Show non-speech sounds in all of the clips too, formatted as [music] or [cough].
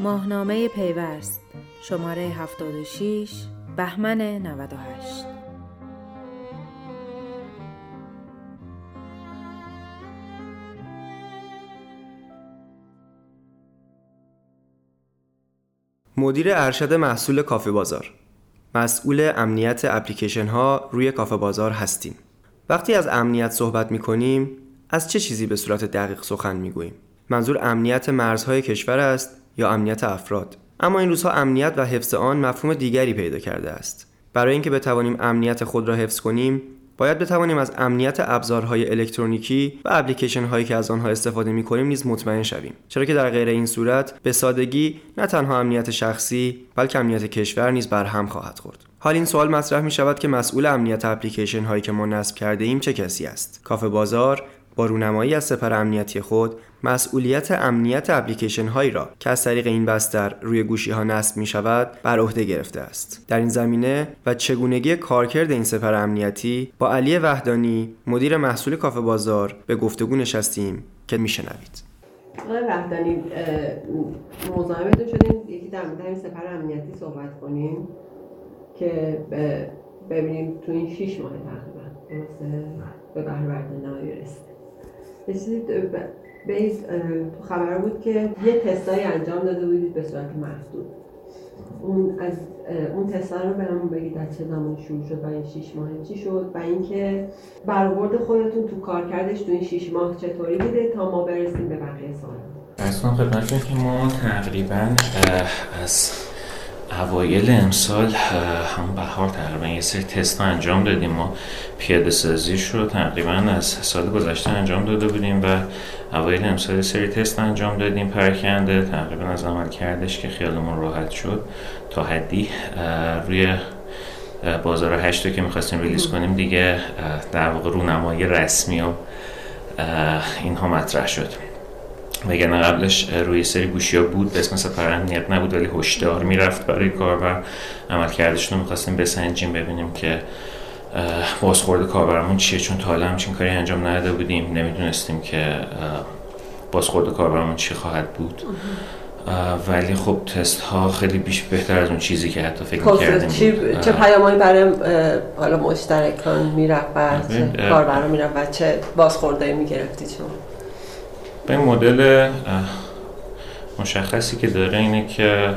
ماهنامه پیوست شماره 76 بهمن 98 مدیر ارشد محصول کافه بازار. مسئول امنیت اپلیکیشن ها روی کافه بازار هستیم. وقتی از امنیت صحبت می کنیم از چه چیزی به صورت دقیق سخن می گوییم منظور امنیت مرزهای کشور است یا امنیت افراد. اما این روزها امنیت و حفظ آن مفهوم دیگری پیدا کرده است. برای اینکه بتوانیم امنیت خود را حفظ کنیم باید بتوانیم از امنیت ابزارهای الکترونیکی و اپلیکیشن هایی که از آنها استفاده می کنیم نیز مطمئن شویم. چرا که در غیر این صورت به سادگی نه تنها امنیت شخصی بلکه امنیت کشور نیز برهم خواهد خورد. حال این سوال مطرح می شود که مسئول امنیت اپلیکیشن هایی که ما نصب کرده ایم چه کسی است؟ کافه بازار با رونمایی از سپر امنیتی خود مسئولیت امنیت اپلیکیشن هایی را که از طریق این بستر روی گوشی ها نصب می شود بر عهده گرفته است. در این زمینه و چگونگی کارکرد این سپر امنیتی با علی وحدانی مدیر محصول کافه بازار به گفتگو نشستیم که میشنوید. آقای وحدانی مزاحمتون شدیم. یکی در مورد این سپر امنیتی صحبت کنیم که ببینیم تو این شیش ماه تقریبا درسته؟ به بهره برداری رسید به تو خبر بود که یه تستایی انجام داده بودید به صورت محدود. اون از اون تستا رو برامون بگید از چه زمان شروع شد و این 6 ماه چی شد و اینکه برآورد خودتون تو کارکردش تو این 6 ماه چطوری بوده تا ما برسیم به بقیه سال اصلا خدمتتون که ما تقریبا از اوایل امسال هم بهار تقریبا یه سری تست انجام دادیم. ما پیاده سازیش رو تقریبا از سال گذشته انجام داده بودیم و اوایل امسال سری تست انجام دادیم. پرکنده تقریبا از عمل کردش که خیالمون راحت شد. تا حدی روی بازار هشت که می‌خواستیم ریلیز کنیم دیگه در واقع رونمایی رسمی و اینها مطرح شد. وگرنه قبلش روی سری گوشی ها بود اسم سفر امنیت نبود ولی هشدار می‌رفت برای کار و عمل کردشون رو می‌خواستیم بسنجیم ببینیم که بازخورد کاربرمون چیه چون تا حالا همچین کاری انجام نداده بودیم. نمی‌دونستیم که بازخورد کاربرمون چی خواهد بود. ولی خب تست ها خیلی بیش بهتر از اون چیزی که حتی فکر خب، کردیم چی چه پیامایی برای حالا مشترکان می‌رفت و چه کاربران می‌رفت و چه بازخوردهایی می‌گرفتید شما؟ به مدل مشخصی که داره اینه که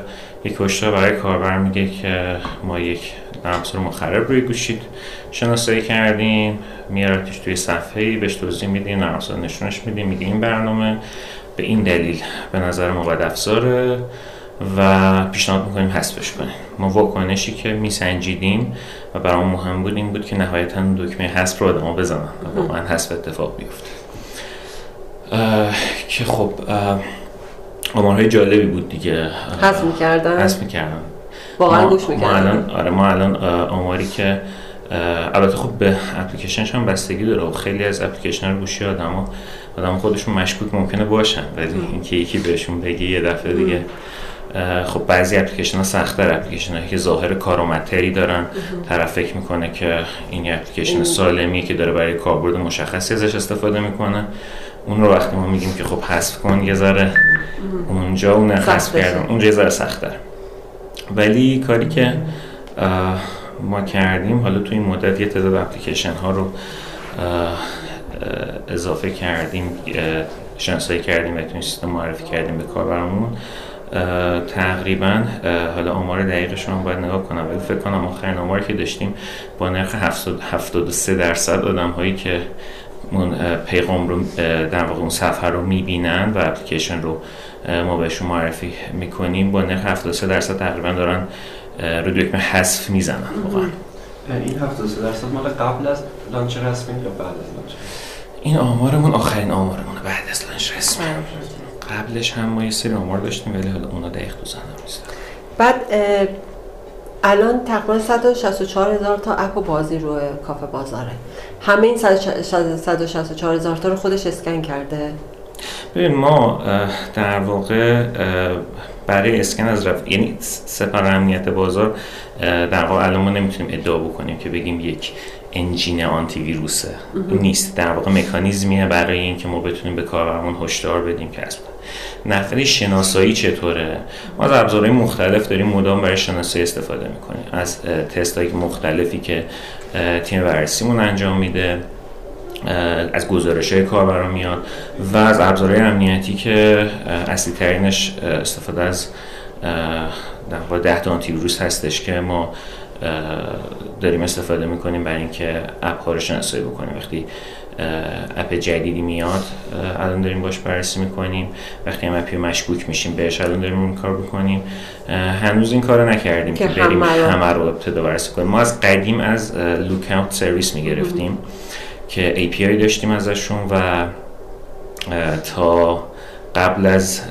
یک هشدار برای کاربر میگه که ما یک نرم مخرب روی گوشید شناسایی کردیم میارتش توی صفحه ای بهش توضیح میدیم نرم نشونش میدیم میگه این برنامه به این دلیل به نظر ما باید افزاره و پیشنهاد می‌کنیم حذفش کنیم. ما واکنشی که میسنجیدیم و برام مهم بود این بود که نهایتا دکمه حذف رو آدما بزنن و واقعا حذف اتفاق بیفته. که خب آمارهای جالبی بود دیگه. حذف می‌کردن؟ حذف می‌کردن. واقعا گوش می‌کردن. ما الان آره ما الان آماری که البته خب به اپلیکیشنش هم بستگی داره. و خیلی از اپلیکیشن رو گوشی آدم آدم خودشون مشکوک ممکنه باشن. ولی اینکه یکی بهشون بگی یه دفعه دیگه خب بعضی اپلیکیشن ها سختتر اپلیکیشن هایی که ظاهر کارآمدتری دارن. طرف فکر می‌کنه که این اپلیکیشن سالمیه که داره برای کاربرد مشخصی ازش استفاده می‌کنه. اون رو وقتی ما میگیم که خب حذف کن یه ذره اونجا اون حذف کردن اونجا یه ذره سخت‌تر ولی کاری که ما کردیم حالا توی این مدت یه تعداد اپلیکیشن ها رو اضافه کردیم شناسایی کردیم و توی سیستم معرفی کردیم به کاربرمون تقریبا حالا آمار دقیقش رو باید نگاه کنم ولی فکر کنم آخرین آماری که داشتیم با نرخ 73 درصد آدم هایی که اون پیغام رو در واقع اون صفحه رو می‌بینن و اپلیکیشن رو ما بهشون معرفی می‌کنیم با نرخ 73 درصد تقریبا دارن رو دکمه حذف می‌زنن واقعا. این 73 درصد مال قبل از launch رسمی یا بعد از launch این آمارمون آخرین آمارمون بعد از launch رسمی. قبلش هم ما یه سری آمار داشتیم ولی حالا اونا دقیق تو نیست بعد الان تقریبا 164 هزار تا اپ و بازی روی کافه بازاره. همه این 164 هزار تا رو خودش اسکن کرده. ببین ما در واقع برای اسکن از رفت یعنی سپر امنیت بازار در واقع الان ما نمی‌تونیم ادعا بکنیم که بگیم یک. انجین آنتی ویروسه نیست. در واقع مکانیزمیه برای اینکه ما بتونیم به کاربرمون هشدار بدیم کسب نحوه شناسایی چطوره. ما از ابزارهای مختلف داریم مدام برای شناسایی استفاده می‌کنیم. از تست های مختلفی که تیم بررسیمون انجام میده از گزارش های کاربرا میاد و از ابزارهای امنیتی که اصلی ترینش استفاده از در ده تا آنتی ویروس هستش که ما داریم استفاده می‌کنیم برای اینکه اپ ها رو شناسایی بکنیم. وقتی اپ جدیدی میاد الان داریم باش بررسی می‌کنیم. وقتی هم اپی مشکوک میشیم بهش الان داریم اون کار بکنیم. هنوز این کار رو نکردیم که بریم همه رو ابتدا بررسی کنیم. ما از قدیم از لوکاوت سرویس می‌گرفتیم که API داشتیم ازشون و تا قبل از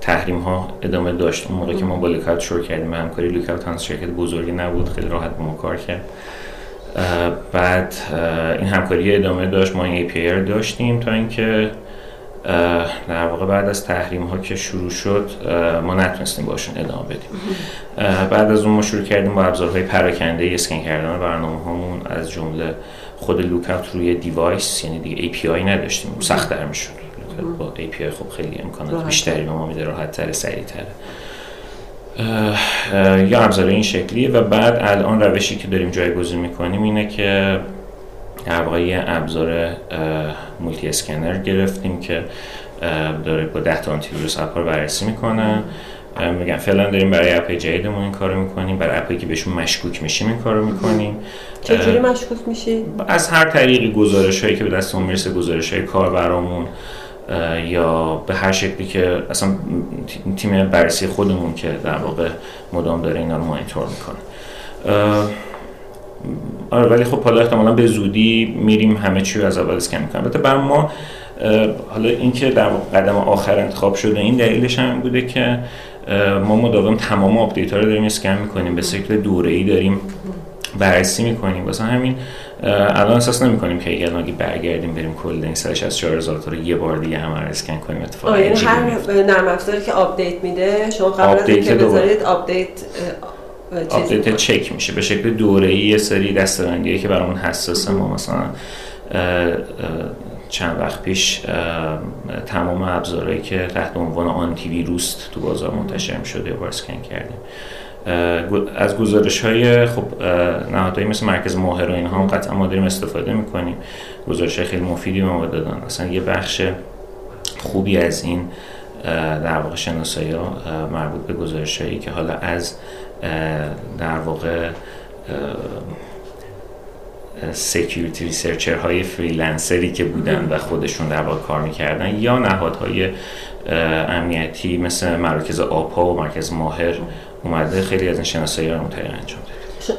تحریم ها ادامه داشت. اون موقع که ما با لوکاوت شروع کردیم همکاری لوکاوت هنوز شرکت بزرگی نبود خیلی راحت با ما کار کرد. بعد این همکاری ادامه داشت. ما API رو داشتیم تا اینکه در واقع بعد از تحریم ها که شروع شد ما نتونستیم باشون ادامه بدیم. بعد از اون ما شروع کردیم با ابزارهای پراکنده اسکن کردن برنامه هامون از جمله خود لوکاوت روی دیوایس یعنی دیگه API نداشتیم سخت در می‌شد. با API خب خیلی امکانات بیشتری به ما میده راحت تر سریع تره یا ابزار این شکلی. و بعد الان روشی که داریم جایگزین می‌کنیم اینه که در واقع یه ابزار multi scanner گرفتیم که داره با 10 تا آنتی ویروس اپ رو بررسی می‌کنه. میگم فعلا داریم برای اپ جدیدمون این کارو می‌کنیم. برای اپی که بهشون مشکوک میشیم این کارو می‌کنیم. چجوری مشکوک میشی؟ از هر طریقی گزارش هایی که به دستمون می‌رسه گزارش های کاربرامون یا به هر شکلی که اصلا تیم بررسی خودمون که در واقع مدام داره اینا رو مانیتور می‌کنه. آره ولی خب حالا احتمالا به زودی میریم همه چی رو از اول اسکن می‌کنیم. البته بر ما حالا اینکه در قدم آخر انتخاب شده این دلیلش هم بوده که ما مداوم تمام update ها رو داریم اسکن می‌کنیم به شکل دوره ای داریم بررسی می‌کنیم. واسه همین الان احساس نمی کنیم که اگر ناگهانی برگردیم بریم کل این سرش از 4000 تا رو یه بار دیگه رو اسکن کنیم اتفاقا یعنی هر نرم افزاری که update میده شما قبل از اینکه بذارید update آپدیت چک میشه به شکل دوره ای یه سری دسته‌بندی که برامون حساسه. ما مثلا چند وقت پیش تمام ابزارهایی که تحت عنوان آنتی ویروس تو بازار منتشر شده بود اسکن کردیم. از گزارش های خب نهادهایی مثل مرکز ماهر و اینها هم قطعا ما داریم استفاده می‌کنیم. گزارش خیلی مفیدی ما دادن. اصلا یه بخش خوبی از این در واقع شناسایی ها مربوط به گزارش هایی که حالا از در واقع security researcher های freelancer ی که بودن و خودشون در واقع کار می‌کردن یا نهادهای امنیتی مثل مراکز آپا و مرکز ماهر. اومده خیلی از این شناسایی رو مطلقا انجام داد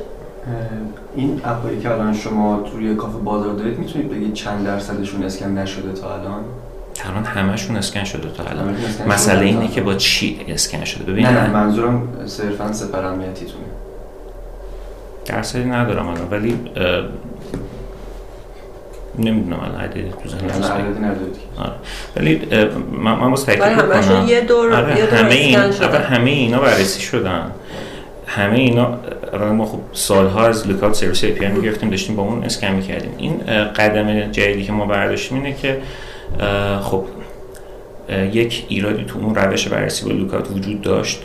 این app ایی که الان شما توی کافه بازار دارید می‌تونید بگید چند درصدشون اسکن نشده تا الان؟ الان همشون اسکن شده تا الان. مسئله اینه که با چی اسکن شده؟ ببینید نه, نه منظورم صرفا سپر امنیتیتونه درصدی ندارم الان ولی نمی‌دونم الان تو ذهنم آره. ولی من من باز تاکید کنم یه دور آره یه دور همه این همه اینا بررسی شدن. همه اینا اولا ما خب سالها از لوکاوت سرویس ای پی می‌گرفتیم داشتیم با اون اسکن می‌کردیم این قدم جدیدی که ما برداشتیم اینه که خب یک ایرادی تو اون روش بررسی با لوکاوت وجود داشت.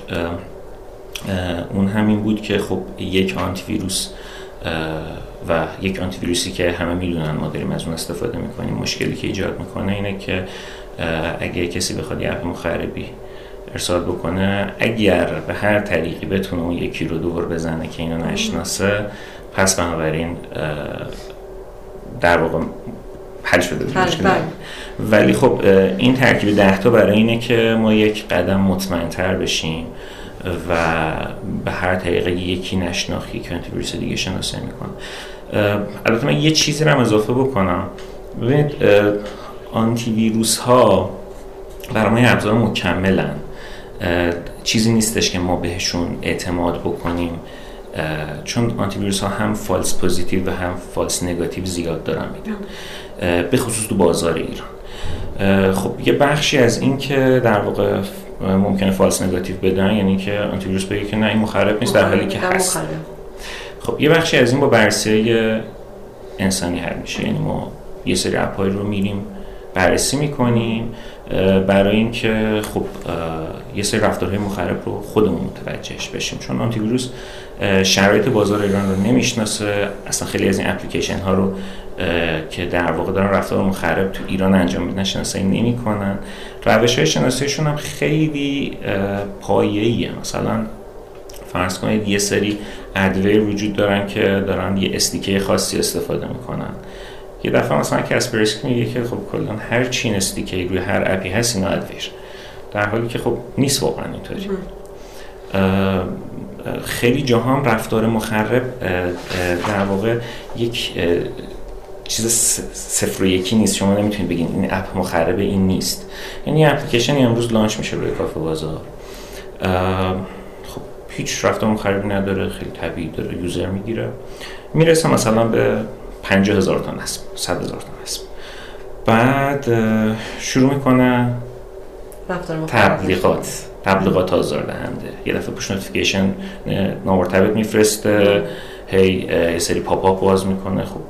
اون همین بود که خب یک آنتی ویروس و یک آنتی ویروسی که همه می‌دونن ما داریم از اون استفاده می‌کنیم مشکلی که ایجاد می‌کنه اینه که اگه کسی بخواد یه اپ مخربی ارسال بکنه اگر به هر طریقی بتونه اون یکی رو دور بزنه که اینو نشناسه پس بنابراین در واقع حل شده ولی خب این ترکیب ده تا برای اینه که ما یک قدم مطمئنتر بشیم. و به هر طریقه یکی نشناخی که آنتی دیگه شناسه می‌کنه. البته من یه چیزی رو اضافه بکنم. ببینید آنتی ویروس ها برای ما ابزار مکملن. چیزی نیستش که ما بهشون اعتماد بکنیم. چون آنتی ویروس ها هم false positive و هم false negative زیاد دارن میدن به خصوص تو بازار ایران. خب یه بخشی از این که در واقع ممکنه false negative بدن یعنی که آنتی ویروس بگه که نه این مخرب نیست در حالی که هست. خب یه بخشی از این با بررسی انسانی حل میشه. یعنی ما یه سری app ای رو میریم بررسی می‌کنیم برای اینکه خب یه سری رفتارهای مخرب رو خودمون متوجهش بشیم. چون آنتی ویروس شرایط بازار ایران رو نمی‌شناسه. اصلا خیلی از این اپلیکیشن ها رو که در واقع دارن رفتار مخرب تو ایران انجام میدن شناسایی نمی‌کنن. روش های شناساییشون هم خیلی پایه‌ایه. مثلا فرض کنید یه سری ادویر وجود دارن که دارن یه استیکه خاصی استفاده می‌کنن. یه دفعه مثلا کسپرسکی میگه که خب کلا هر چی NSTicket روی هر app ی هست اینا adware در حالی که خب نیست واقعا اینطوری. خیلی جاها هم رفتار مخرب در واقع یک چیز صفر و یکی نیست. شما نمی‌تونید بگین این app مخربه این نیست. یعنی اپلیکیشنی امروز launch میشه روی کافه بازار. خب هیچ رفتار مخربی نداره خیلی طبیعی داره user می‌گیره. می‌رسه مثلا به 50 هزار تا نصب 100 هزار تا نصب. بعد شروع می‌کنه تبلیغات. تبلیغات آزار دهنده. یه دفعه push notification نامرتبط میفرسته. هی یه سری pop-up باز می‌کنه. خب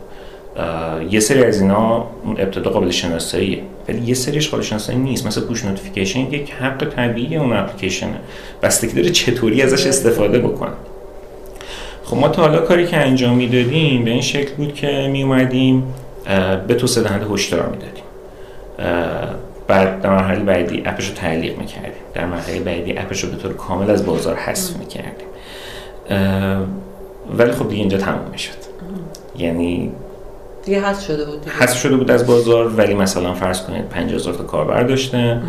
یه سری از اینا ابتدا قابل شناساییه. ولی یه سریش قابل شناسایی نیست. مثل push notification یک حق طبیعی اون اپلیکیشنه. بستگی داره چطوری ازش استفاده بکنه. خب ما تا حالا کاری که انجام می‌دادیم به این شکل بود که می اومدیم به تو دهنده هشدار می‌دادیم. بعد در مرحله بعدی اپش رو تعلیق می‌کردیم. در مرحله بعدی اپش رو به طور کامل از بازار حذف می‌کردیم. ولی خب دیگه اینجا تموم می‌شد. یعنی دیگه حذف شده بود. حذف شده بود از بازار ولی مثلا فرض کنید 50000 تا کاربر داشته.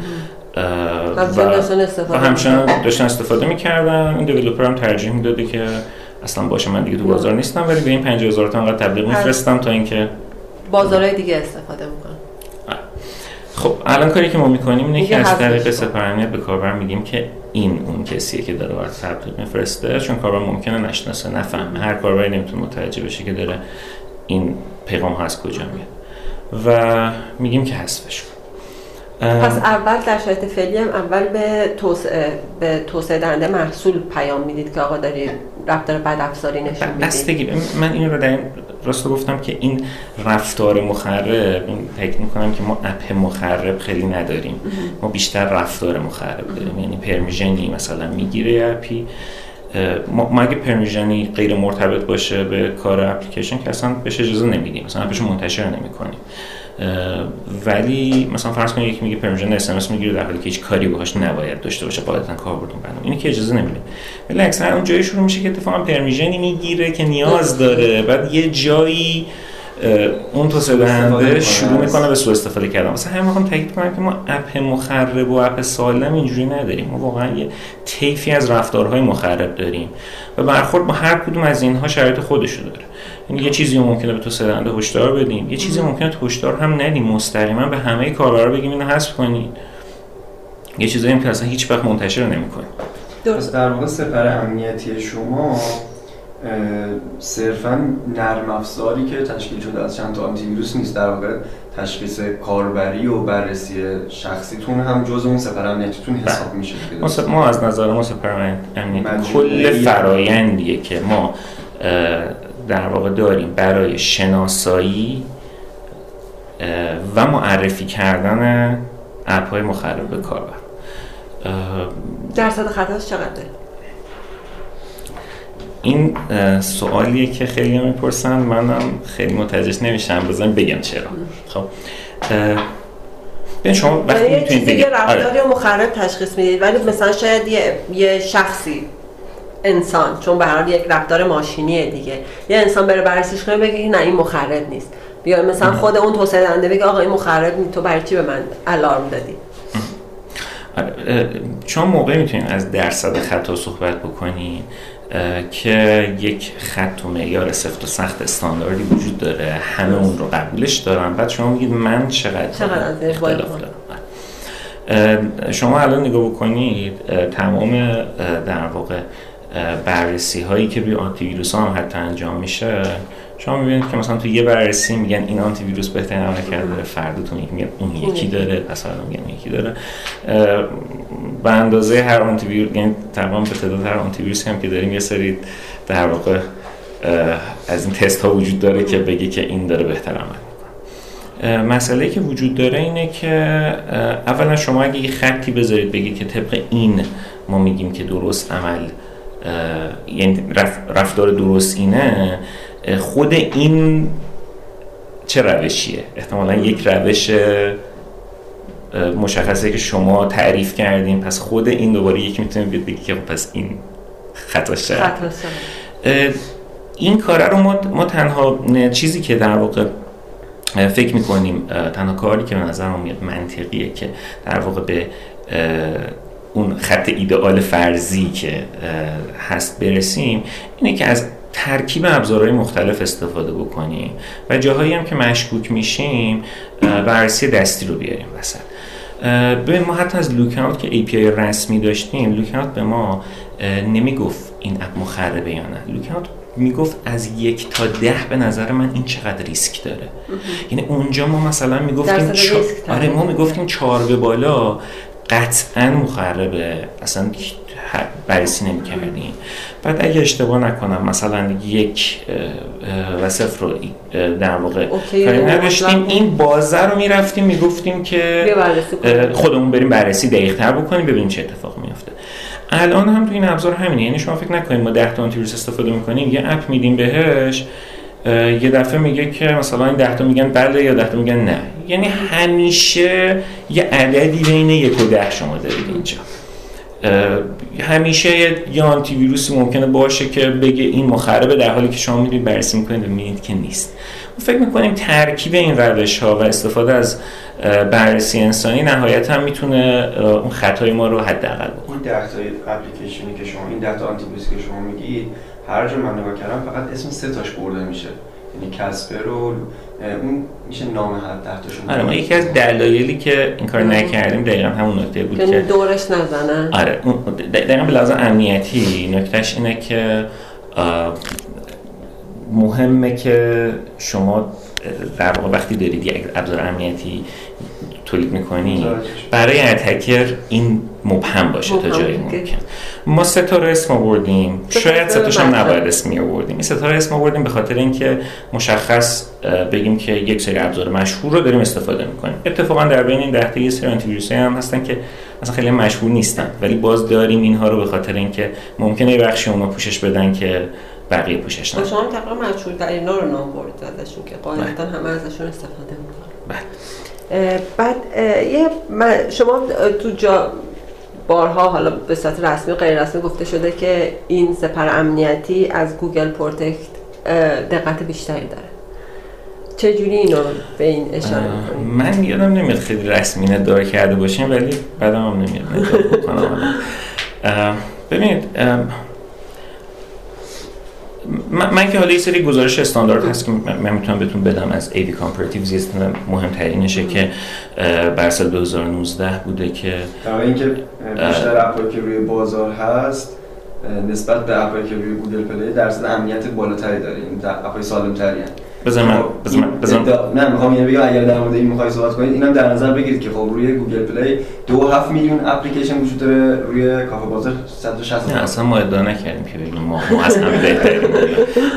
و همچنان داشتن استفاده می‌کردن. این دیولپر هم ترجیح می‌داده که اصلا باشه من دیگه تو بازار نیستم ولی به این 50000 تا انقدر تبلیغ میفرستم تا اینکه بازارهای دیگه استفاده می‌کنن. خب الان کاری که ما می‌کنیم اینه که از طریق سپر به کاربر میگیم که این اون کسیه که داره برات تبلیغ میفرسته چون کاربر ممکنه نشناسه نفهمه. هر کاربری نمی‌تونه متوجه بشه که داره این پیغام ها از کجا میاد. و میگیم که حذفش کن. پس اول در شرایط فعلی هم اول به توسعه به توسعه دهنده محصول پیام می‌دید که آقا داری رفتار بد افزاری نشون می‌دید بستگی من این رو در این راست گفتم که این رفتار مخرب این فکر می‌کنم که ما اپ مخرب خیلی نداریم. ما بیشتر رفتار مخرب داریم. یعنی پرمیژنی مثلا می‌گیره اپی ما اگه پرمیژنی غیر مرتبط باشه به کار اپلیکیشن که اصلا بهش اجازه نمیدیم. مثلا اپش منتشر نمی‌کنیم. ولی مثلا فرض کنید یکی میگه permission اس ام اس می‌گیره در حالی که هیچ کاری باهاش نباید داشته باشه قاعدتا کاربرد اون برنامه. اینی که اجازه نمیده. ولی اکثرا اون جایی شروع میشه که اتفاقا permission ی می‌گیره که نیاز داره. بعد یه جایی اون توسعه دهنده شروع می‌کنه به سوء استفاده کردن. مثلا همین می‌خوام تاکید کنم که ما app مخرب و app سالم اینجوری نداریم. ما واقعا یه طیفی از رفتارهای مخرب داریم و برخورد با هر کدوم از اینها شرایط خودشو داره. یعنی یه چیزی ممکنه به تو سرنده هشدار بدیم یه چیزی ممکنه تو هشدار هم ندیم مستقیما به همه کاربرا بگیم اینو حذف کنید. یه چیزایی که اصلا هیچ وقت منتشر نمی‌کنیم. درست. در واقع سپر امنیتی شما صرفا نرم افزاری که تشکیل شده از چند تا آنتی ویروس نیست در واقع تشخیص کاربری و بررسی شخصیتون هم جز اون سپر امنیتیتون حساب بله. میشه ما از نظر ما سپر امنیتی کل فرایندیه که ما در واقع داریم برای شناسایی و معرفی کردن اپ های مخرب به کاربر درصد خطاش چقدره؟ این سوالیه که خیلی می‌پرسن. منم خیلی متوجهش نمیشم. بزن بگم چرا. خب ببین شما وقتی یعنی می‌تونید بگید رفتاری آره. مخرب تشخیص می‌دید ولی مثلا شاید یه, یه شخصی انسان چون به هر یک رفتار ماشینیه دیگه. یه انسان بره بررسیش کنه بگه نه این مخرب نیست. بیا مثلا خود اون توسعه دهنده بگه آقا این مخرب نیست. تو برای چی به من الارم دادی؟ چون موقع می‌تونین از درصد خطا صحبت بکنین که یک خط و معیار سفت و سخت استانداردی وجود داره. همه اون رو قبولش دارن بعد شما میگید من چقدر, چقدر اختلاف دارم. شما الان نگاه بکنید تمام در واقع بررسی هایی که روی آنتی ویروس هم حتی انجام میشه شما می‌بینید که مثلا تو یه بررسی میگن این آنتی ویروس بهترین عمل کرده داره فردتون میگن اون یکی داره پس میگن یکی داره. به اندازه هر آنتی ویروس یعنی تقریبا به تعداد هر آنتی ویروس هم که داریم یه سری در واقع از این تست ها وجود داره که بگه که این داره بهتر عمل می‌کنه. مسئله که وجود داره اینه که اولا شما اگه یه خطی بذارید بگید که طبق این ما میگیم که درست عمل یعنی رفتار درست اینه خود این چه روشیه؟ احتمالا یک روش مشخصه که شما تعریف کردیم پس خود این دوباره یکی می‌تونه بگید بگی که خب پس این خطا این کار رو ما, ما تنها چیزی که در واقع فکر می‌کنیم تنها کاری که به نظر میاد منطقیه که در واقع به اون خط ایدئال فرضی که هست برسیم اینه که از ترکیب ابزارهای مختلف استفاده بکنیم و جاهایی هم که مشکوک میشیم بررسی دستی رو بیاریم وسط. ببین ما حتی از لوکنات که API رسمی داشتیم لوکنات به ما نمی‌گفت این اپ مخربه یا نه. لوکنات می‌گفت از یک تا ده به نظر من این چقدر ریسک داره. یعنی اونجا ما مثلا می‌گفتیم چا... آره ما می‌گفتیم چهار به بالا قطعا مخربه. اصلا بررسی نمی کردیم بعد اگه اشتباه نکنم مثلا یک و صفر رو در واقع کاری نداشتیم این بازه رو می‌رفتیم می‌گفتیم که خودمون بریم بررسی دقیق تر بکنیم ببینیم چه اتفاق میافته. الان هم تو این ابزار همینه. یعنی شما فکر نکنید ما 10 تا آنتیویروس استفاده می‌کنیم یه اپ میدیم بهش یه دفعه میگه که مثلا این 10 تا میگن بله یا 10 تا میگن نه. یعنی همیشه یه عددی بین یک و ده شما دارید اینجا. همیشه یه آنتی ویروسی ممکنه باشه که بگه این مخربه در حالی که شما میرید بررسی می‌کنید و می‌بینید که نیست. ما فکر می‌کنیم ترکیب این روش ها و استفاده از بررسی انسانی نهایت هم می‌تونه اون خطای ما رو حداقل بکنه. این 10 تا اپلیکیشنی که شما این 10 تا آنتی که شما میگید هر جا من نگاه کردم فقط اسم سه تاش برده میشه. یعنی کسپر و اون میشه نام هر ده تاشون آره ما یکی از دلایلی که این کار نکردیم دقیقا همون نکته بود که دورش نزنن. آره دقیقا به لحاظ امنیتی نکتهش اینه که مهمه که شما در واقع وقتی دارید یک ابزار امنیتی تولید می‌کنی برای اتکر این مبهم باشه تا جایی ممکن. ما ستاره اسم آوردیم. شاید ستاش هم نباید اسمی آوردیم. این ستاره اسم آوردیم به خاطر اینکه مشخص بگیم که یک سری ابزار مشهور رو داریم استفاده می‌کنیم. اتفاقا در بین این ده تا یه سری آنتی هم هستن که مثلا خیلی مشهور نیستن. ولی باز داریم اینها رو به خاطر اینکه ممکنه یه بخشی اونا پوشش بدن که بقیه پوشش ندن شما تقریبا مشهور در اینا رو نام برد ازشون که قاعدتا همه ازشون استفاده می‌کنن. بله. بعد یه شما تو جا بارها حالا به صورت رسمی و غیر رسمی گفته شده که این سپر امنیتی از گوگل پروتکت دقت بیشتری داره. چجوری اینو به این اشاره می‌کنید؟ من یادم نمیاد خیلی رسمی نداره کرده باشیم ولی بعدم هم نمیاد. [laughs] بکنم. ببینید من, که حالا یه سری گزارش استاندارد هست که من می‌تونم بهتون بدم از AV Comparatives یه مهمترینشه که بر سال 2019 بوده که در اینکه بیشتر app ایی که روی بازار هست نسبت به app ایی که روی گوگل پلی درصد امنیت بالاتری داره این app ای سالم بذار من بذار نه می‌خوام اینو بگم اگر در مورد این می‌خوای صحبت کنید اینم در نظر بگیرید که خب روی گوگل پلی دو هفت میلیون اپلیکیشن وجود داره روی کافه بازار 160 نه اصلا ما ادعا نکردیم که بگیم ما ما از بهتریم.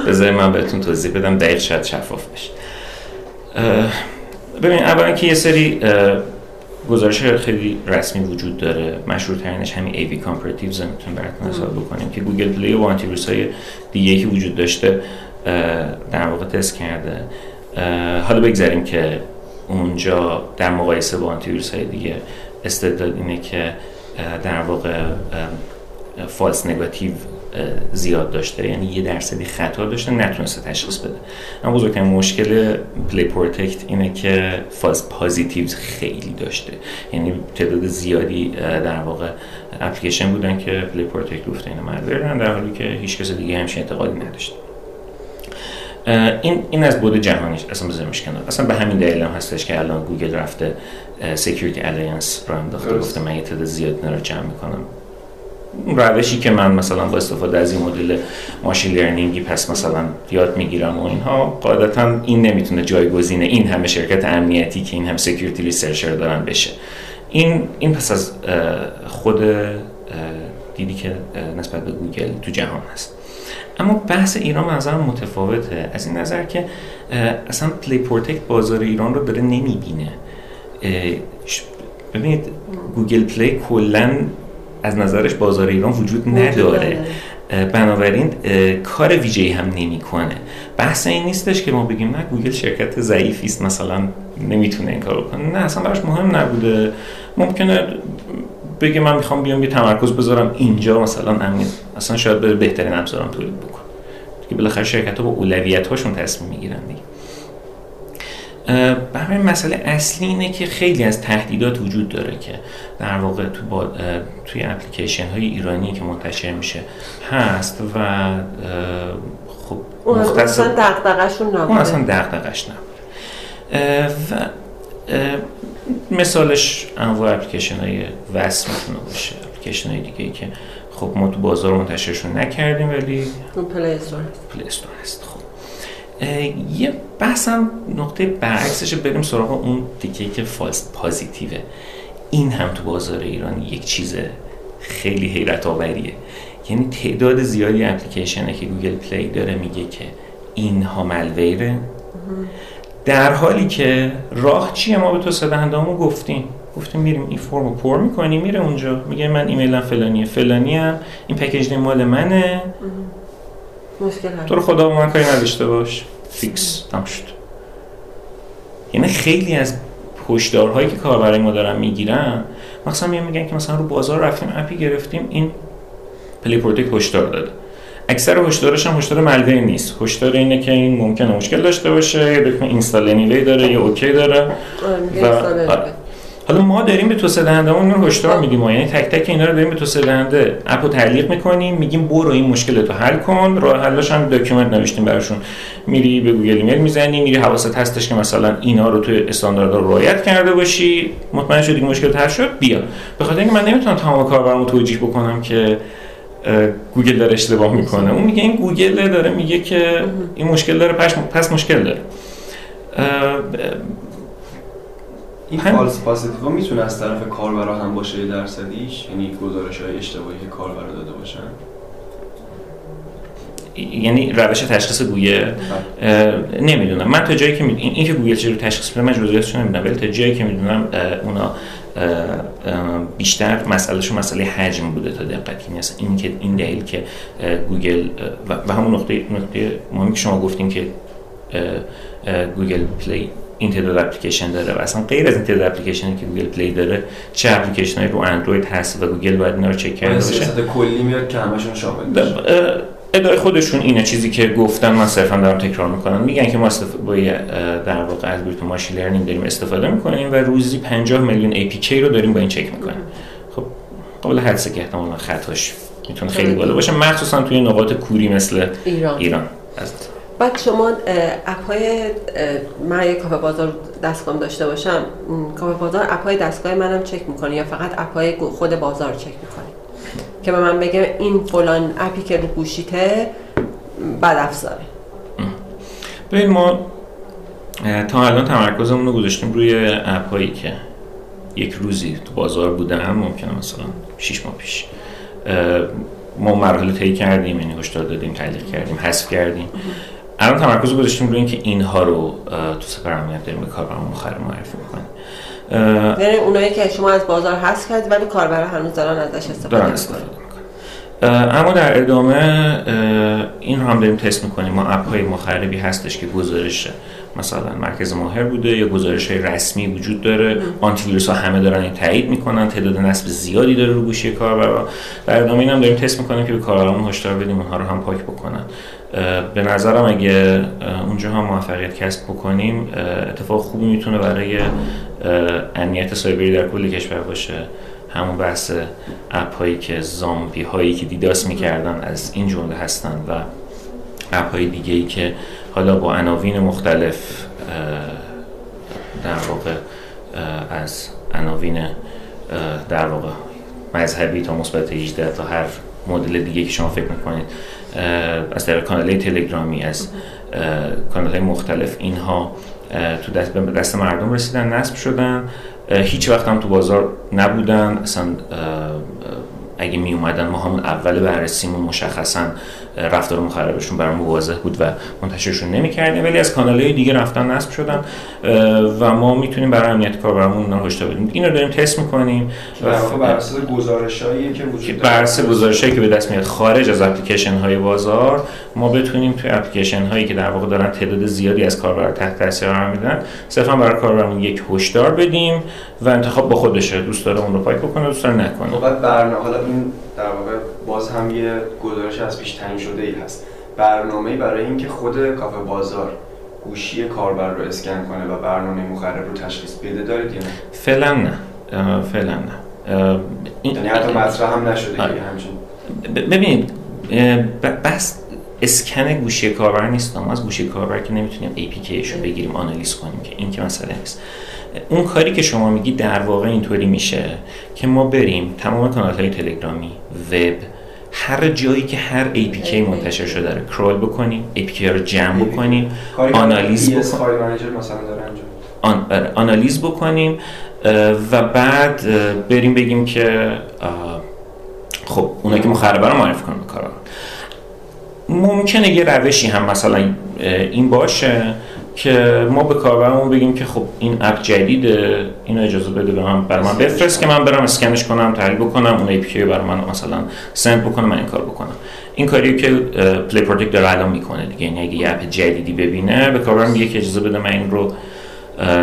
بذار من بهتون توضیح بدم دقیق شاید شفاف بشه. ببین اولا که یه سری گزارش خیلی رسمی وجود داره. مشهورترینش همین AV Comparatives می‌تونیم براتون حساب بکنیم که گوگل پلی و آنتی های دیگه که وجود داشته در واقع تست کرده. حالا بگذاریم که اونجا در مقایسه با آنتی های دیگه استدلال اینه که در واقع false negative زیاد داشته. یعنی یه درصدی خطا داشته نتونسته تشخیص بده. اما بزرگترین مشکل Play Protect اینه که false positive خیلی داشته. یعنی تعداد زیادی در واقع اپلیکیشن بودن که Play Protect گفته مخربه در حالی که هیچ کس دیگه همچین اعتقادی نداشته. این این از بود جهانیش اصلا بذارمش کنار اصلا به همین دلیل هم هستش که الان گوگل رفته سکیوریتی الینس رو انداخته. گفته من یه تعداد زیاد رو جمع می‌کنم. روشی که من مثلا با استفاده از این مدل ماشین لرنینگی پس مثلا یاد می‌گیرم و اینها قاعدتا این نمی‌تونه جایگزین این همه شرکت امنیتی که این هم سکیوریتی ریسرچر دارن بشه. این این پس از خود دیدی که نسبت به گوگل تو جهان هست. اما بحث ایران به نظر متفاوته. از این نظر که اصلا Play Protect بازار ایران رو داره نمی‌بینه. ببینید گوگل پلی کلا از نظرش بازار ایران وجود نداره. بنابراین کار ویژه‌ای هم نمی‌کنه. بحث این نیستش که ما بگیم نه گوگل شرکت ضعیفی است مثلا نمی‌تونه این کارو کنه. نه اصلا براش مهم نبوده. ممکنه بگه من می‌خوام بیام یه تمرکز بذارم اینجا مثلا امنیت اصلا شاید بره بهترین ابزارم تولید بکنم. دیگه بالاخره شرکت ها با اولویت هاشون تصمیم می‌گیرن دیگه. همین مسئله اصلی اینه که خیلی از تهدیدات وجود داره که در واقع تو با توی اپلیکیشن های ایرانی که منتشر میشه هست و خب اون اصلا دقدقشون نبوده. اون اصلا دقدقش نبوده. و مثالش انواع اپلیکیشن های وصل می‌تونه باشه. اپلیکیشن های دیگه ای که خب ما تو بازار منتشرشون نکردیم ولی پلی استور. پلی استور هست خب. یه بحثم نقطه برعکسش بریم سراغ اون دیگه که false positive ه. این هم تو بازار ایران یک چیز خیلی حیرت آوریه یعنی تعداد زیادی اپلیکیشنه که گوگل پلی داره میگه که اینها ملویره. در حالی که راه چیه ما به تو صدهندامو گفتیم. گفتیم میریم این فرمو پر می‌کنیم میره اونجا. میگه من ایمیلم فلانیه. فلانی هم این پکیج مال منه. مشکل تو رو خدا من کاری نداشته باش. فیکس تم شد. یعنی خیلی از هشدارهایی که کاربرای ما دارن می‌گیرن مثلا میگن که مثلا رو بازار رفتیم اپی گرفتیم این Play Protect هشدار داده. اکثر هشدارش هم هشدار malware ی نیست. هشدار اینه که این ممکنه مشکل داشته باشه یا دکمه install anyway داره یا OK داره. و حالا ما داریم به توسعه دهندمون رو هشدار میدیم یعنی تک تک اینا رو داریم به توسعه دهنده اپو تعلیق می‌کنیم میگیم برو این مشکل تو حل کن راه حلش هم document نوشتیم براشون. میری به گوگل ایمیل می‌زنی میری حواست هستش که مثلا اینا رو توی استانداردها رعایت کرده باشی مطمئن شدی که مشکل حل شد بیا. به خاطر اینکه من نمی‌تونم تمام کاربرامو توجیه بکنم که گوگل داره اشتباه می‌کنه. اون میگه این گوگل داره میگه که این مشکل داره پس مشکل داره. این false positive می‌تونه از طرف کاربرا هم باشه درصدیش؟ یعنی گزارش های اشتباهی که کاربرا داده باشن. یعنی روش تشخیص گوگل؟ بله. نمی‌دونم. من تا جایی که می... این که گوگل چجوری تشخیص بده من جزئیاتش نمی‌دونم. ولی تا جایی که می‌دونم اونا بیشتر مسئلهشون مسئله حجم بوده تا دقت یعنی این که این دلیل که گوگل و همون نقطه نقطه مهمی که شما گفتیم که گوگل پلی این تعداد اپلیکیشن داره و اصلا غیر از این تعداد اپلیکیشنی که گوگل پلی داره چه اپلیکیشن رو اندروید هست و گوگل باید اینا رو چک کرده باشه؟ کلی میاد که همشون شامل ادعای خودشون اینه چیزی که گفتن من صرفا دارم تکرار می‌کنم. میگن که ما با در واقع از بیرتو machine learning داریم استفاده می‌کنیم و روزی 50 میلیون APK رو داریم با این چک می‌کنیم. خب قابل حدسه که احتمالاً خطاش می‌تونه خیلی بالا باشه مخصوصا توی نقاط کوری مثل ایران, ایران. بعد شما اپ های من یک کافه بازار دستگاه داشته باشم کافه بازار اپ های دستگاه منم چک می‌کنه یا فقط اپ های خود بازار چک می‌کنه که به من بگه این فلان اپی که رو گوشیته بد افزاره. ببین ما تا الان تمرکزمون رو گذاشتیم روی اپ هایی که یک روزی تو بازار بودن ممکنه مثلا 6 ماه پیش. ما مرحله طی کردیم یعنی هشدار دادیم تعلیق کردیم حذف کردیم. الان تمرکز گذاشتیم روی اینکه اینها رو تو سپر امنیت داریم به کاربران مخرب معرفی می‌کنیم. یعنی اونایی که شما از بازار هست کرد ولی کاربرا هنوز دارن ازش استفاده دارن استفاده اما در ادامه این رو هم داریم تست می‌کنیم. ما اپ های مخربی هستش که گزارش مثلا مرکز ماهر بوده یا گزارش های رسمی وجود داره. آنتی ویروس ها همه دارن این تایید می‌کنن. تعداد نصب زیادی داره رو گوشی کاربرا. در ادامه این هم داریم تست می‌کنیم که به کاربران هشدار بدیم اونها رو هم پاک بکنن. به نظرم اگه اونجا هم موفقیت کسب بکنیم اتفاق خوبی می‌تونه برای امنیت سایبری در کل کشور باشه. همون بحث اپ هایی که زامبی هایی که دیداس می‌کردن از این جمله هستن و اپ های دیگه ای که حالا با عناوین مختلف در واقع از عناوین در واقع مذهبی تا مثبت 18 تا هر مدل دیگه که شما فکر می‌کنید. از طریق کانال تلگرامی از کانال های مختلف. اینها تو دست, دست مردم رسیدن نصب شدن. هیچ وقت هم تو بازار نبودن. اصلا اگه می اومدن ما همون اول بررسیمون مشخصا رفتار مخربشون برامون واضح بود و منتشرشون نمی‌کردیم. ولی از کانال های دیگه رفتن نصب شدن و ما می‌تونیم برای امنیت کاربرمون اونها هشدار بدیم. اینو داریم تست می‌کنیم. و بر اساس گزارشایی که وجود بر اساس گزارشایی که به دست میاد خارج از اپلیکیشن های بازار ما بتونیم توی اپلیکیشن هایی که در واقع دارن تعداد زیادی از کاربر تحت تاثیر قرار میدن صرفا برای کاربرمون یک هشدار بدیم و انتخاب با خودشه. دوست داره اون رو پاک بکنه دوست داره نکنه. خب برنامه حالا این در واقع باز هم یه گزارش از پیش تعیین شده ای هست. برنامه برای اینکه خود کافه بازار گوشی کاربر رو اسکن کنه و برنامه مخرب رو تشخیص بده دارید یا نه؟ فعلا نه. فعلا نه. یعنی حتی مطرح هم نشده آره. همچین ببینید بس اسکن گوشی کاربر نیست. ما از گوشی کاربر که نمی‌تونیم APK رو بگیریم آنالیز کنیم که این که مسئله نیست. اون کاری که شما میگی در واقع اینطوری میشه که ما بریم تمام کانال های تلگرامی وب هر جایی که هر APK منتشر شده رو کرول بکنیم APK رو جمع بکنیم آنالیز بکنیم آره، آنالیز بکنیم و بعد بریم بگیم که خب اونایی که مخربه رو معرفی کنیم کاربرا. ممکنه یه روشی هم مثلا این باشه. که ما به کاربرمون بگیم که خب این اپ جدیده اینو اجازه بده به من برای من بفرست که من برم اسکنش کنم تحلیل بکنم اون APK برای من مثلا send بکنم من این کار بکنم. این کاری که Play Protect داره الان می‌کنه دیگه. یعنی اگه اپ جدیدی ببینه به کاربر میگه که اجازه بده من این رو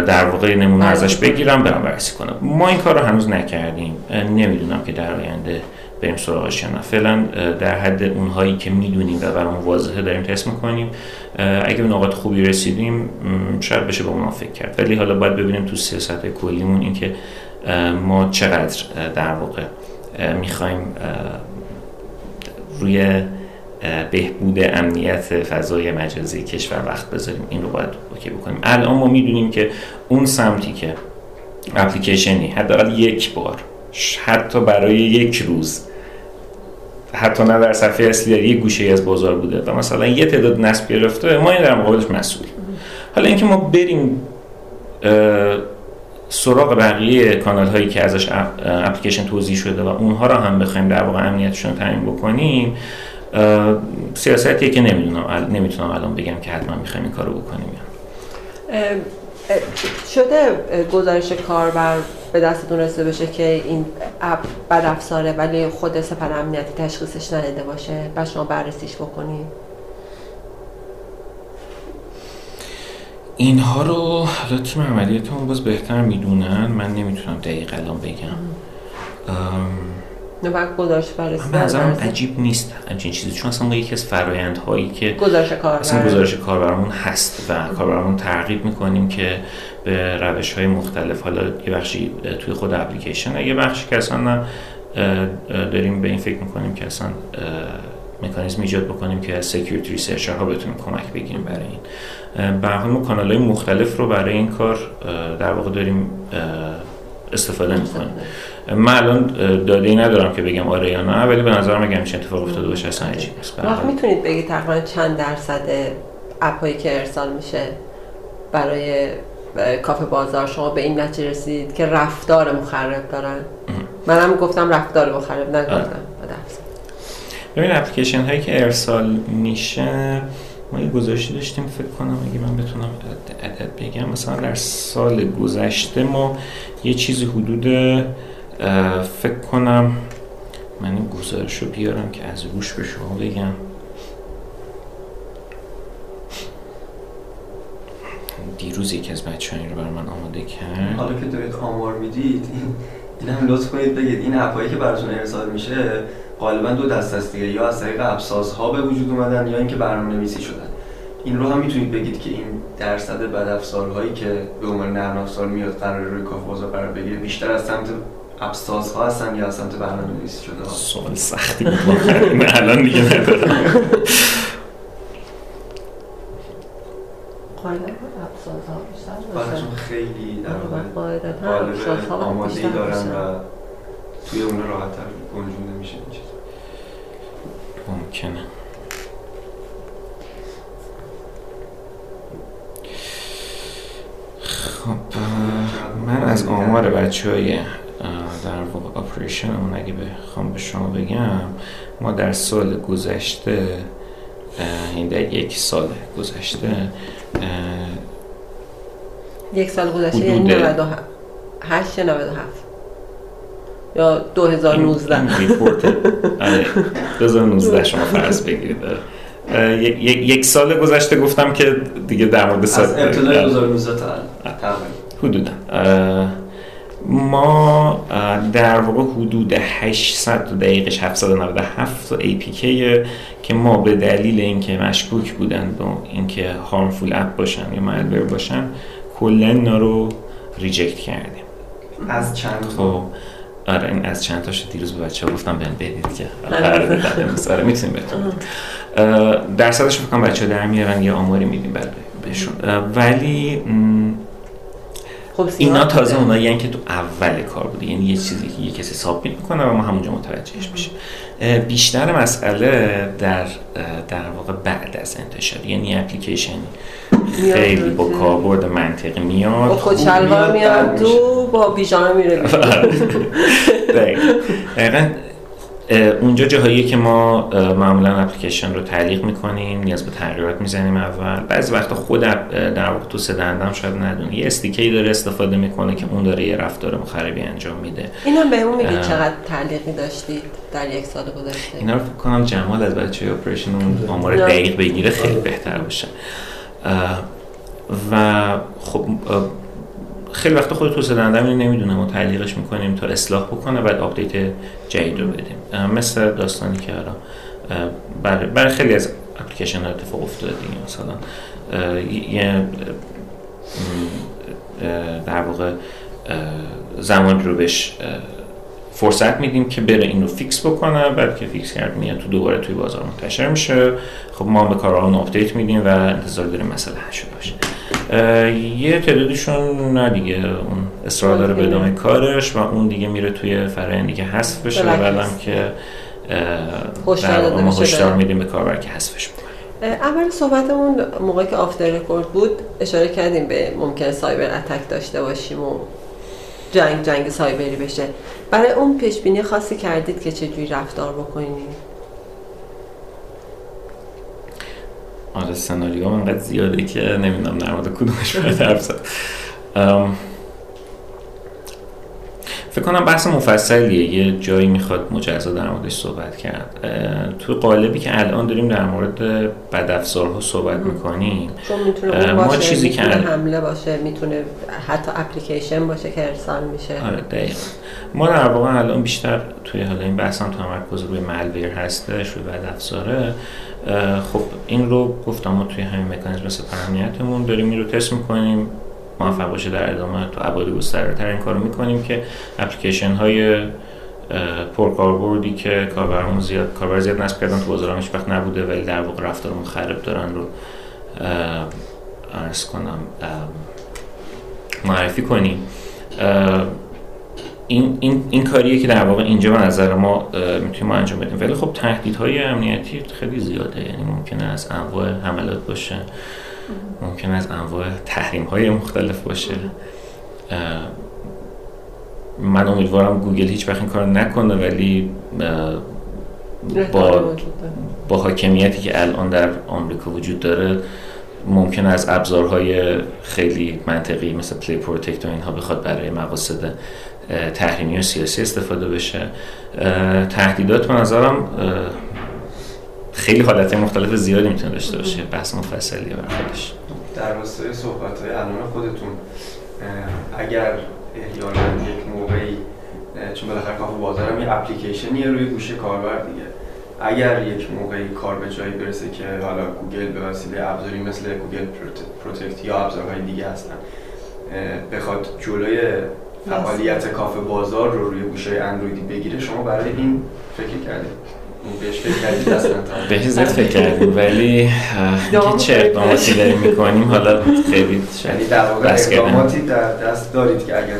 در واقع نمونه ازش بگیرم برم بررسی کنم. ما این کار رو هنوز نکردیم. نمی‌دونم که در آینده بریم سراغش نه. فعلا در حد اونهایی که می‌دونیم و برامون واضحه داریم تست می‌کنیم. اگه به نقاط خوبی رسیدیم شاید بشه با اون فکر کرد. ولی حالا باید ببینیم تو سیاست کلیمون اینکه ما چقدر در واقع می‌خوایم روی بهبود امنیت فضای مجازی کشور وقت بذاریم. این رو باید اوکی بکنیم. الان ما می‌دونیم که اون سمتی که اپلیکیشنی حداقل یک بار حتی برای یک روز حتی نه در صفحه اصلی در یک گوشه از بازار بوده و مثلا یه تعداد نصب گرفته ما این در مقابلش مسئول. حالا اینکه ما بریم سراغ بقیه کانال هایی که ازش اپلیکیشن توضیح شده و اونها را هم بخوایم در واقع امنیتشون تعیین بکنیم سیاستیه که نمی‌دونم نمی‌تونم الان بگم که حتما می‌خوایم این کارو بکنیم شده گزارش کاربر به دستتون رسیده بشه که این اپ بد افزاره ولی خود سپر امنیتی تشخیصش نداده باشه و شما بررسیش بکنید اینها رو حالا تیم عملیاتمون باز بهتر می‌دونن. من نمی‌تونم دقیق الان بگم. نه بعد گزارش بررسی من عجیب نیست. همچین چیزی. چون اصلا یکی از فرایندهایی که گزارش کاربر. اصلا گزارش کاربرمون هست و کاربرمون ترغیب می‌کنیم که به روش های مختلف حالا یه بخشی توی خود اپلیکیشن یه بخشی که اصلا داریم به این فکر می‌کنیم که اصلا مکانیزم ایجاد بکنیم که از security researcher ها بتونیم کمک بگیریم برای این. به ما کانال های مختلف رو برای این کار در واقع داریم استفاده می‌کنیم. من الان داده ای ندارم که بگم آره یا نه ولی به نظرم اگه همچین اتفاق افتاده باشه اصلا نیست. وقت می‌تونید بگید تقریبا چند درصد اپایی که ارسال میشه برای کافه بازار؟ شما به این نتیجه رسید که رفتار مخرب دارن؟ منم گفتم رفتار مخرب نگفتم. ببین اپلیکیشن هایی که ارسال میشه ما یه گذاشته داشتیم فکر کنم اگه من بتونم عدد بگم. مثلا در سال گذشته ما یه چیزی حدود فکر کنم من این گزارش رو بیارم که از روش به شما بگم. دیروز یکی از بچه رو برای من آماده کرد. حالا که دارید آمار می‌دید این هم لطف کنید بگید. این اپایی که براتون ارسال میشه غالبا دو دست است دیگه. یا از طریق ها به وجود اومدن یا اینکه برنامه نویسی شدن. این رو هم می‌تونید بگید که این درصد بد افزارهایی که به عنوان نرم افزار میاد قرار روی بازار قرار بگیره بیشتر از سمت ابساز ها هستن یا از سمت برنامه نویسی شده سوال سختی بود [laughs] الان دیگه ندارم براشون خیلی در واقع آماده ای دارن و توی اون راحت تر گنجونده میشه این چیز ممکنه. خب من از آمار بچه های در واقع اپریشن اون اگه بخوام به شما بگم ما در سال گذشته این در یک سال گذشته یک سال گذشته یعنی 98 97 یا 2019 این ریپورت 2019 [laughs] آره، شما فرض بگیرید. یک سال گذشته گفتم که دیگه در مورد سال از ابتدای 2019 تا حدودا. ما در واقع حدود 800 دقیقه 797 APK که ما به دلیل اینکه مشکوک بودن به اینکه هارمفول اپ باشن یا مالور باشن کلا اینا رو ریجکت کردیم. از چند خب آره این از چند تاشو دیروز به بچه گفتم بهم بدید که آره, آره می‌تونیم بهتون. درصدش فکر کنم بچه در میارن یه آماری میدیم برای بهشون. ولی خب اینا تازه اونایی که تو اول کار بوده. یعنی یه چیزی که یه کسی سابمیت می‌کنه و ما همونجا متوجهش میشیم. بیشتر مسئله در در واقع بعد از انتشار. یعنی اپلیکیشن خیلی با کاربرد منطقی میاد با خود شلوار میاد تو با پیژامه میره [laughs] دقیقا [laughs] اونجا جاهایی که ما معمولا اپلیکیشن رو تعلیق می‌کنیم نیاز به تغییرات می‌زنیم اول. بعضی وقتا خود در واقع تو سدندم شاید ندونه یه استیکی داره استفاده می‌کنه که اون داره یه رفتار مخربی انجام میده. اینا به اون میگید چقدر تعلیقی داشتید در یک سال گذشته؟ اینا رو فکر کنم جمال از بچه operation اون آمار دقیق بگیره خیلی بهتر باشه. و خب خیلی وقت خود توسعه دهنده نمی‌دونه ما تعلیقش می‌کنیم تا اصلاح بکنه بعد آپدیت جدید رو بدیم. مثل داستانی که الان برای, برای خیلی از اپلیکیشن ها اتفاق افتاده دیگه مثلا یه در واقع زمان رو بهش فرصت میدیم که بره این رو fix بکنه بعد که fix کرد میاد تو دوباره توی بازار منتشر میشه. خب ما به کاربرامون آپدیت میدیم و انتظار داریم مسئله حل شده یه تعدادشون نه دیگه اون اصرار داره به ادامه کارش و اون دیگه میره توی فرآیندی که حذف بشه و بعدم که ما هشدار میدیم به کاربر که حذفش بکنه اول صحبتمون موقعی که off the record بود اشاره کردیم به ممکن سایبر اتک داشته باشیم و جنگ جنگ سایبری بشه. برای اون پیش بینی خاصی کردید که چجوری رفتار بکنید؟ آره سناریو انقدر زیاده که نمی‌دونم در مورد کدومش باید حرف زد. فکر کنم بحث مفصلیه. یه جایی می‌خواد مجزا در موردش صحبت کرد. تو قالبی که الان داریم در مورد بدافزارها صحبت می‌کنیم چون می‌تونه ما چیزی که حمله باشه می‌تونه حتی اپلیکیشن باشه که ارسال میشه. آره دقیقا. ما در واقع الان بیشتر توی حالا این بحث هم تمرکز روی ملویر هستش روی بدافزاره. خب این رو گفتم ما توی همین مکانیزم سپر داریم این رو تست می‌کنیم. موفق باشه در ادامه تو ابعاد گسترده این کارو می‌کنیم که اپلیکیشن های پرکاربردی که کاربرمون زیاد کاربر زیاد نصب کردن تو بازار هیچ وقت نبوده ولی در واقع رفتارمون خراب دارن رو ارز کنم معرفی کنیم. این, این, این کاریه که در واقع اینجا به نظر ما می‌تونیم ما انجام بدیم. ولی خب تهدیدهای امنیتی خیلی زیاده. یعنی ممکنه از انواع حملات باشه. ممکن از انواع تحریم های مختلف باشه. من امیدوارم گوگل هیچ وقت این کار نکنه ولی با با حاکمیتی که الان در آمریکا وجود داره ممکن از ابزارهای خیلی منطقی مثل Play Protect و اینها بخواد برای مقاصد تحریمی و سیاسی استفاده بشه. تهدیدات به نظرم خیلی حالت مختلف زیادی می‌تونه داشته باشه بحث مفصلیه برای خودش. در راستای صحبت های الان خودتون اگر احیانا یک موقعی چون بالاخره کافه بازارم یه اپلیکیشنیه روی گوشی کاربر دیگه. اگر یک موقعی کار به جایی برسه که حالا گوگل به وسیله ابزاری مثل گوگل Protect یا ابزارهای دیگه هستن بخواد جلوی فعالیت کافه بازار رو روی گوشی اندرویدی بگیره شما برای این فکر کردید. بهش فکر کردید زیاد فکر کردیم ولی چه اقداماتی داریم می‌کنیم حالا خیلی یعنی در واقع اقداماتی در دست دارید که اگر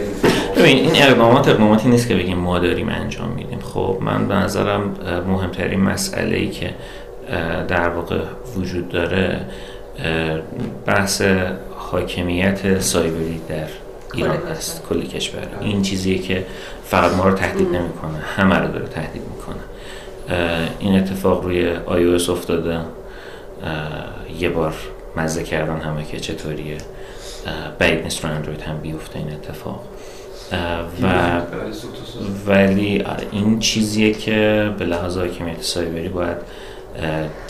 این این اقدامات اقداماتی نیست که بگیم ما داریم انجام میدیم. خب من به نظرم مهمترین مسئله ای که در واقع وجود داره بحث حاکمیت سایبری در ایران هست کل کشور. این چیزیه که فقط ما رو تهدید نمی‌کنه همه رو داره تهدید می‌کنه. این اتفاق روی iOS افتاده. یه بار مزه کردن همه که چطوریه. بعید نیست رو اندروید هم بیفته این اتفاق. و ولی آره، این چیزیه که به لحاظ حاکمیت سایبری باید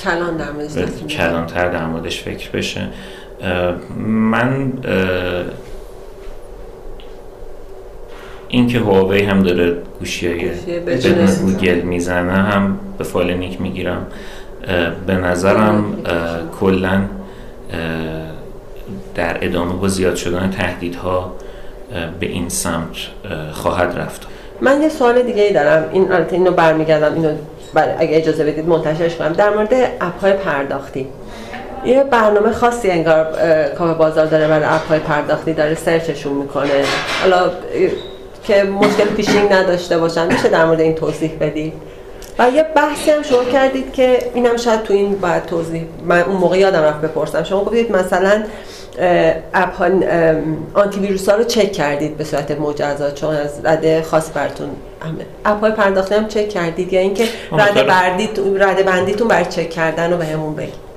کلان در موردش کلانتر در موردش فکر بشه. من این که هواوی هم داره گوشی های بدون گوگل می‌زنه هم به فال نیک می‌گیرم. به نظرم کلا در ادامه با زیاد شدن تهدیدها به این سمت خواهد رفت. من یه سوال دیگه ای دارم. این البته اینو برمیگردم اینو بله اگه اجازه بدید منتشرش کنم. در مورد اپ های پرداختی. یه برنامه خاصی انگار کاف بازار داره برای اپ های پرداختی داره سرچشون می‌کنه. حالا که مشکل پیشینگ نداشته باشن. میشه در مورد این توضیح بدید و یه بحثی هم شما کردید که اینم شاید تو این باید توضیح من اون موقع یادم رفت بپرسم. شما گفتید مثلا اپ آنتی ویروس ها رو چک کردید به صورت مجزا. چون از رده خاص براتون اپ های پرداختی هم چک کردید؟ یا اینکه رده بندیتون رده بندیتون برای چک کردن رو بهمون بگید.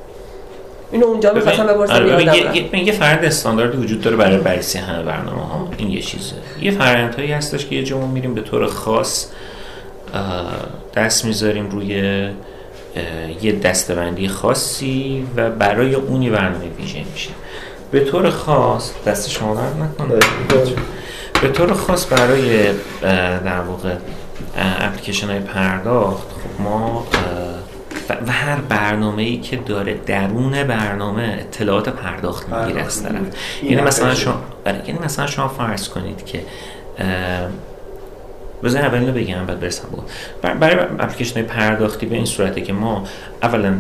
اینو اونجا می‌خواستم بپرسم آره یه, یه فرد استانداردی وجود داره برای بررسی همه برنامه ها این یه چیزه. یه فرآیندهایی هستش که یه جمعه میریم به طور خاص دست می‌ذاریم روی یه دستبندی خاصی و برای اونی برنامه ویژه میشه. به طور خاص دست شما درد نکنه. به طور خاص برای در واقع اپلیکیشن های پرداخت خب ما و هر برنامه ای که داره درون برنامه اطلاعات پرداخت می‌گیره از طرف. یعنی مثلا شما یعنی مثلا شما فرض کنید که بذار اول اینو بگم بعد برسم بود برای اپلیکیشن پرداختی به این صورته که ما اولا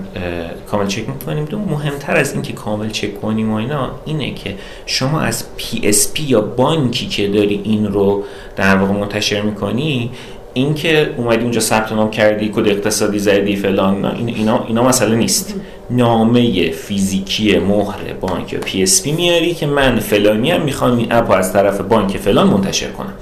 کامل چک می‌کنیم. دو مهمتر از اینکه کامل چک کنیم و اینا اینه که شما از PSP یا بانکی که داری این رو در واقع منتشر می‌کنی اینکه اومدی اونجا ثبت نام کردی کد اقتصادی زدی فلان اینا اینا مسئله نیست. نامه فیزیکی مهر بانک یا PSP میاری که من فلانی هم می‌خوام این اپ از طرف بانک فلان منتشر کنم.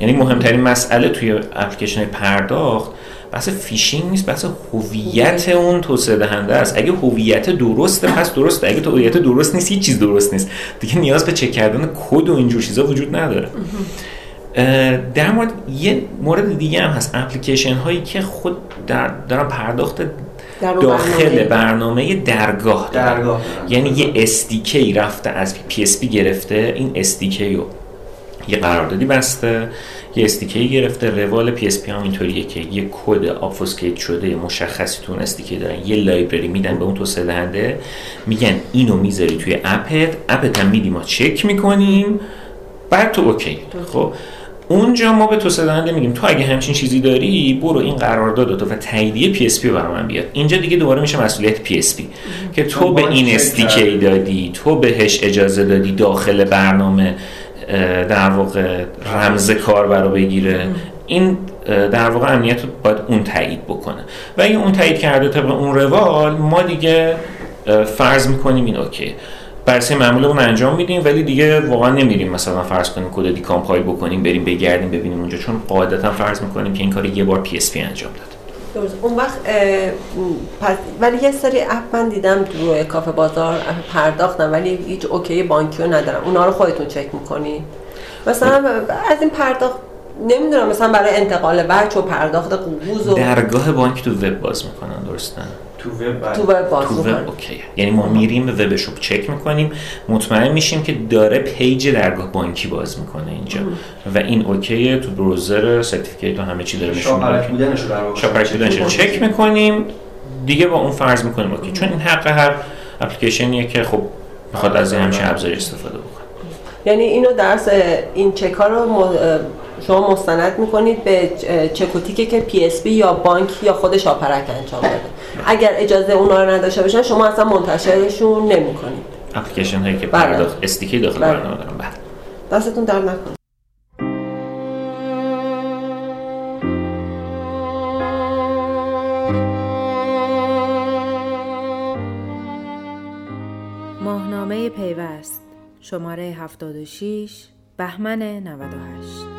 یعنی مهمترین مسئله توی اپلیکیشن پرداخت بحث فیشینگ نیست بحث هویت اون توسعه دهنده است. اگه هویت درسته پس درسته اگه هویت درست نیست هیچ چیز درست نیست. دیگه نیاز به چک کردن کد و اینجور چیزا وجود نداره. در مورد یه مورد دیگه هم هست. اپلیکیشن هایی که خود در دارن پرداخت داخل برنامه. درگاه, درگاه یعنی یه SDK رفته از PSP گرفته این SDK رو یه قراردادی بسته یه SDK ای گرفته روال PSP هم اینطوریه که یه کد obfuscate شده مشخصی تو اون SDK دارن. یه library میدن به اون توسعه دهنده میگن اینو می‌ذاری توی اپت اپت هم میدی ما چک می‌کنیم بعد تو OK. خب؟ اونجا ما به توسعه دهنده میگیم تو اگه همچین چیزی داری برو این قرارداد تو و تاییدیه PSP برای من بیاد اینجا دیگه دوباره میشه مسئولیت PSP که تو به این SDK دادی تو بهش اجازه دادی داخل برنامه در واقع رمز کار رو بگیره. این در واقع امنیت رو باید اون تایید بکنه. و اگه اون تایید کرده طبق اون روال ما دیگه فرض می‌کنیم این OK. بررسی معمولمون انجام میدیم ولی دیگه واقعا نمیریم مثلا فرض کنیم کد decompile بکنیم بریم بگردیم ببینیم اونجا. چون قاعدتا فرض می‌کنیم که این کار یه بار PSP انجام داد. اون وقت ولی یه سری اپ من دیدم روی کافه بازار پرداختن ولی هیچ OK بانکی رو ندارن. اونا رو خودتون چک می‌کنی. مثلا از این پرداخت نمی‌دونم مثلا برای انتقال وجه و پرداخت قبوض و درگاه بانک تو وب باز می‌کنن درسته؟ تو وب تو وب باز تو وب OK. یعنی ما میریم به وبش رو چک می‌کنیم. مطمئن میشیم که داره page درگاه بانکی باز می‌کنه اینجا. و این OK ه تو browser certificate و همه چی داره نشون میده. رو چک می‌کنیم. دیگه با اون فرض می‌کنیم. OK. چون این حق هر اپلیکیشنیه که خب می‌خواد از این همچین ابزاری استفاده بکنه. یعنی اینو درس این چک ها رو شما مستند می‌کنید به چکوتیکه که PSP یا بانک یا خود شاپرک انجام داده. اگر اجازه اونا رو نداشته باشن شما اصلا منتشرشون نمی‌کنید. اپلیکیشن هایی که پرداخت بله. SDK داخل بله. برنامه دارن. بله. دستتون درد نکنه ماهنامه پیوست. شماره 76 بهمن 98